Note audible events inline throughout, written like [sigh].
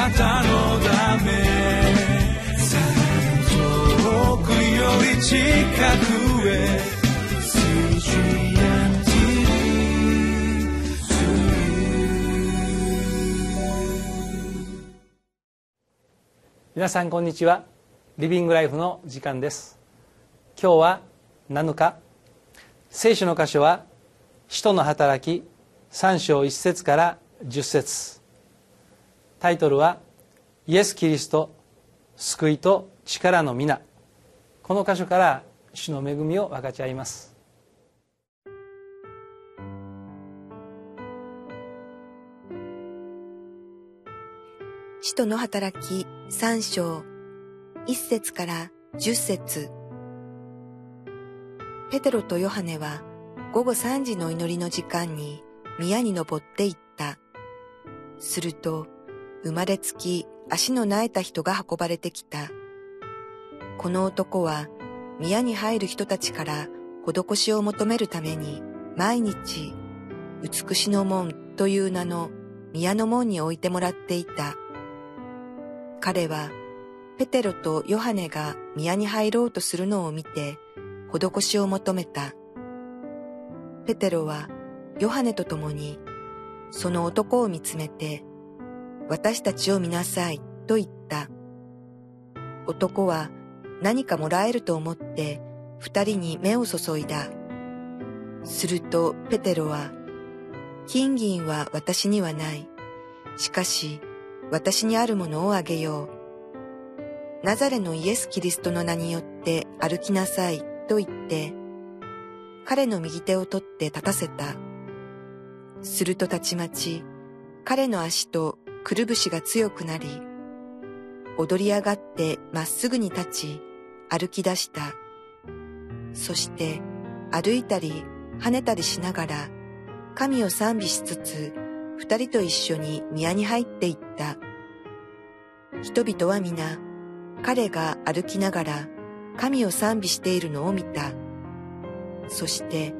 なたのため遠くより近くへ皆さんこんにちは。リビングライフの時間です。今日は7日。聖書の箇所は使徒の働き3章1節から10節。タイトルはイエス・キリスト救いと力の皆。この箇所から主の恵みを分かち合います。使徒の働き三章一節から十節。ペテロとヨハネは午後三時の祈りの時間に宮に登って行った。すると生まれつき足の苗えた人が運ばれてきた。この男は宮に入る人たちから施しを求めるために毎日美しの門という名の宮の門に置いてもらっていた。彼はペテロとヨハネが宮に入ろうとするのを見て施しを求めた。ペテロはヨハネと共にその男を見つめて私たちを見なさいと言った。男は何かもらえると思って二人に目を注いだ。するとペテロは、金銀は私にはない。しかし私にあるものをあげよう。ナザレのイエス・キリストの名によって歩きなさいと言って、彼の右手を取って立たせた。するとたちまち、彼の足とくるぶしが強くなり、踊り上がってまっすぐに立ち、歩き出した。そして歩いたり跳ねたりしながら、神を賛美しつつ、二人と一緒に宮に入っていった。人々は皆、彼が歩きながら神を賛美しているのを見た。そして、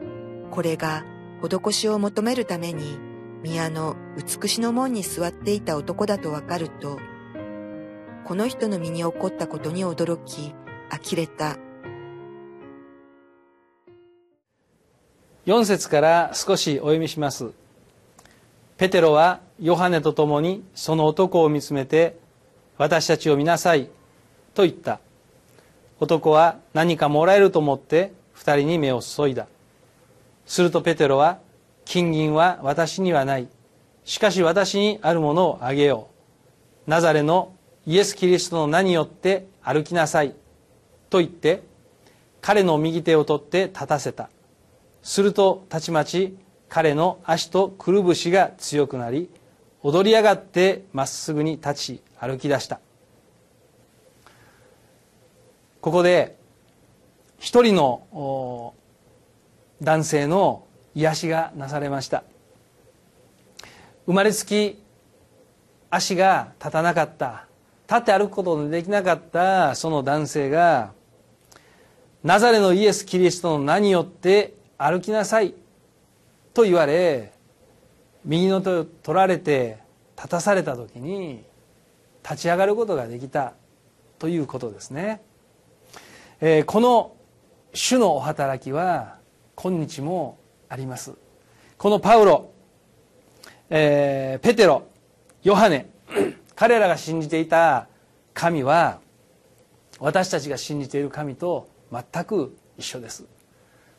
これが施しを求めるために宮の美しの門に座っていた男だとわかると、この人の身に起こったことに驚き、呆れた。4節から少しお読みします。ペテロはヨハネと共にその男を見つめて私たちを見なさいと言った男は何かもらえると思って二人に目を注いだするとペテロは金銀は私にはない。しかし私にあるものをあげよう。ナザレのイエス・キリストの名によって歩きなさい。と言って彼の右手を取って立たせた。するとたちまち彼の足とくるぶしが強くなり踊り上がってまっすぐに立ち歩き出した。ここで一人の男性の癒しがなされました。生まれつき足が立たなかった。立って歩くことのできなかった。その男性がナザレのイエス・キリストの名によって歩きなさい。と言われ右の手を取られて立たされた時に立ち上がることができた。ということですね、えー、この主のお働きは今日もあります。このパウロ、えー、ペテロヨハネ [clears throat] 彼らが信じていた神は私たちが信じている神と全く一緒です。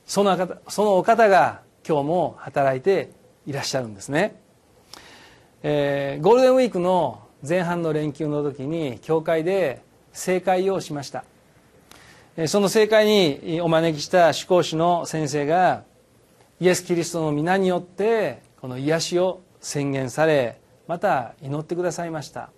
そのそのお方が今日も働いていらっしゃるんですね、えー、ゴールデンウィークの前半の連休の時に教会で正会をしました。その正会にお招きした主講師の先生がイエス・キリストの皆によってこの癒しを宣言されまた祈ってくださいました。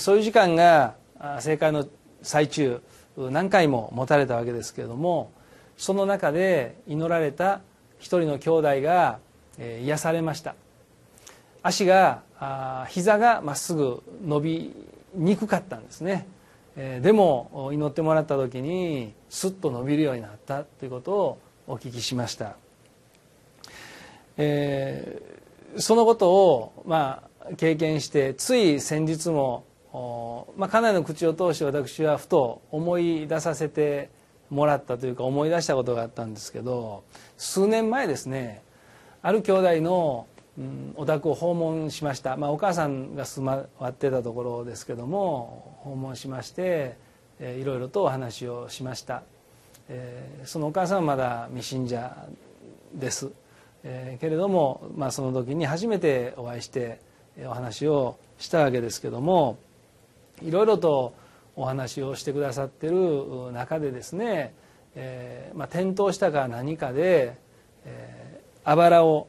そういう時間が正会の最中何回も持たれたわけですけれどもその中で祈られた一人の兄弟が癒されました。足が膝がまっすぐ伸びにくかったんですね。でも祈ってもらった時にスッと伸びるようになったということをお聞きしました、えー、そのことをまあ経験してつい先日もまあ、家内の口を通して私はふと思い出させてもらったというか思い出したことがあったんですけど数年前ですねある兄弟の、うん、お宅を訪問しました、まあ、お母さんが住まわってたところですけども訪問しまして、えー、いろいろとお話をしました、えー、そのお母さんはまだ未信者です、えー、けれども、まあ、その時に初めてお会いしてお話をしたわけですけどもいろいろとお話をしてくださってる中でですね、えーまあ、転倒したか何かで、えー、あばらを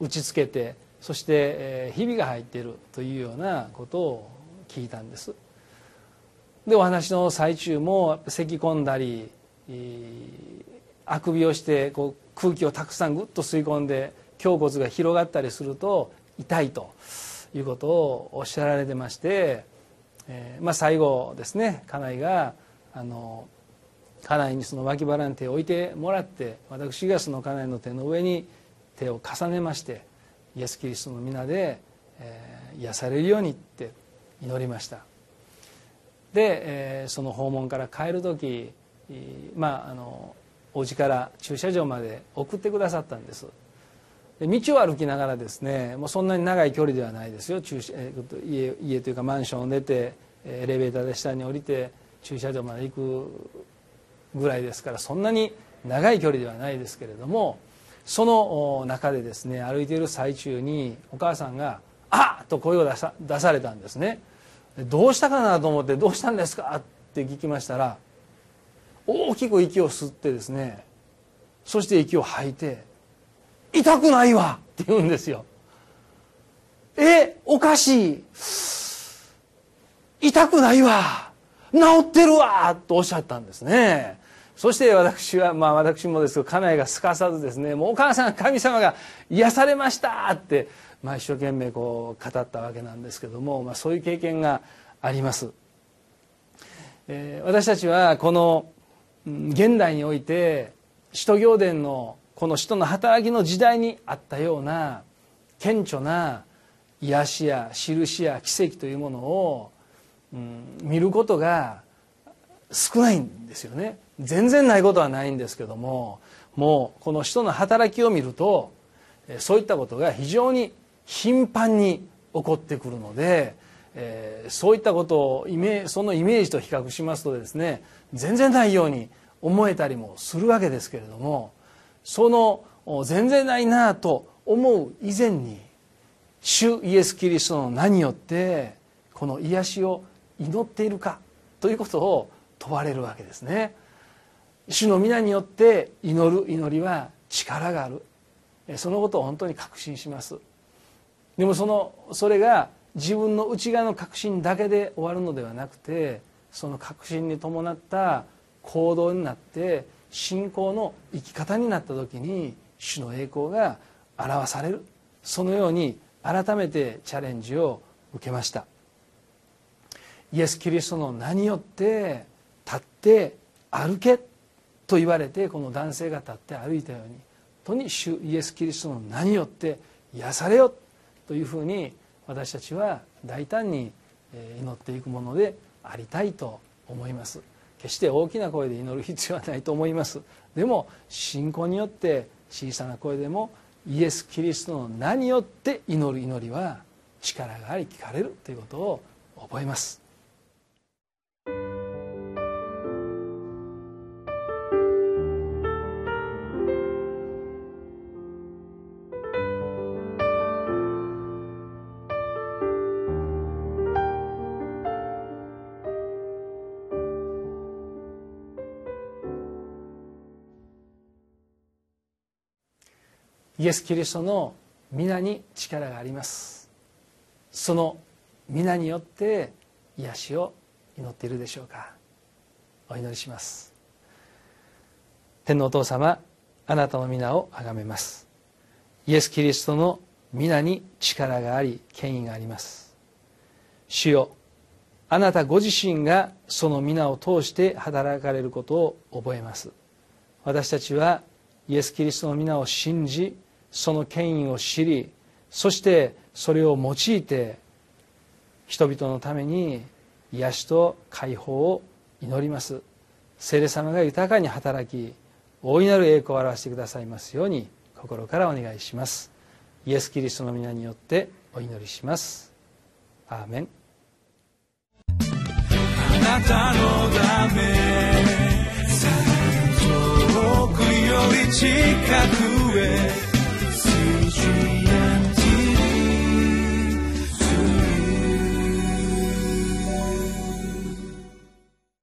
打ちつけてそして、えー、ひびが入っているというようなことを聞いたんです。でお話の最中も咳き込んだりあくびをしてこう空気をたくさんぐっと吸い込んで胸骨が広がったりすると痛いということをおっしゃられてまして、えーまあ、最後ですね家内があの家内にその脇腹に手を置いてもらって私がその家内の手の上に手を重ねましてイエス・キリストの皆で、えー、癒されるようにって祈りました。で、えー、その訪問から帰る時まああのお家から駐車場まで送ってくださったんです道を歩きながらですねもうそんなに長い距離ではないですよ駐車家家というかマンションを出てエレベーターで下に降りて駐車場まで行くぐらいですからそんなに長い距離ではないですけれどもその中でですね歩いている最中にお母さんが「あっ!」と声を出さ出されたんですねどうしたかな？と思って「どうしたんですか?」って聞きましたら大きく息を吸ってですねそして息を吐いて痛くないわって言うんですよ。え、おかしい。痛くないわ。治ってるわとおっしゃったんですね。そして私は、まあ私もですけど、家内がすかさずですね、もうお母さん、神様が癒されましたって、まあ一生懸命こう語ったわけなんですけども、まあそういう経験があります。えー、私たちはこの現代において、使徒行伝のこの人の働きの時代にあったような顕著な癒しや印や奇跡というものを、うん、見ることが少ないんですよね。全然ないことはないんですけどももうこの人の働きを見るとそういったことが非常に頻繁に起こってくるので、えー、そういったことをイメそのイメージと比較しますとですね全然ないように思えたりもするわけですけれどもその全然ないなと思う以前に主イエス・キリストの名によってこの癒しを祈っているかということを問われるわけですね。主の皆によって祈る祈りは力がある。そのことを本当に確信します。でもそのそれが自分の内側の確信だけで終わるのではなくてその確信に伴った行動になって信仰の生き方になった時に主の栄光が表される。そのように改めてチャレンジを受けました。イエス・キリストの名によって立って歩けと言われてこの男性が立って歩いたように本当に主イエス・キリストの名によって癒されよというふうに私たちは大胆に祈っていくものでありたいと思います。決して大きな声で祈る必要はないと思います。でも信仰によって小さな声でもイエス・キリストの名によって祈る祈りは力があり聞かれるということを覚えます。イエス・キリストの皆に力があります。その皆によって癒しを祈っているでしょうか。お祈りします。天皇お父様あなたの皆を崇めます。イエス・キリストの皆に力があり権威があります。主よあなたご自身がその皆を通して働かれることを覚えます。私たちはイエス・キリストの皆を信じその権威を知りそしてそれを用いて人々のために癒しと解放を祈ります。聖霊様が豊かに働き大いなる栄光を表してくださいますように心からお願いします。イエス・キリストの皆によってお祈りします。アーメン。あなたのため遠くより近くへ。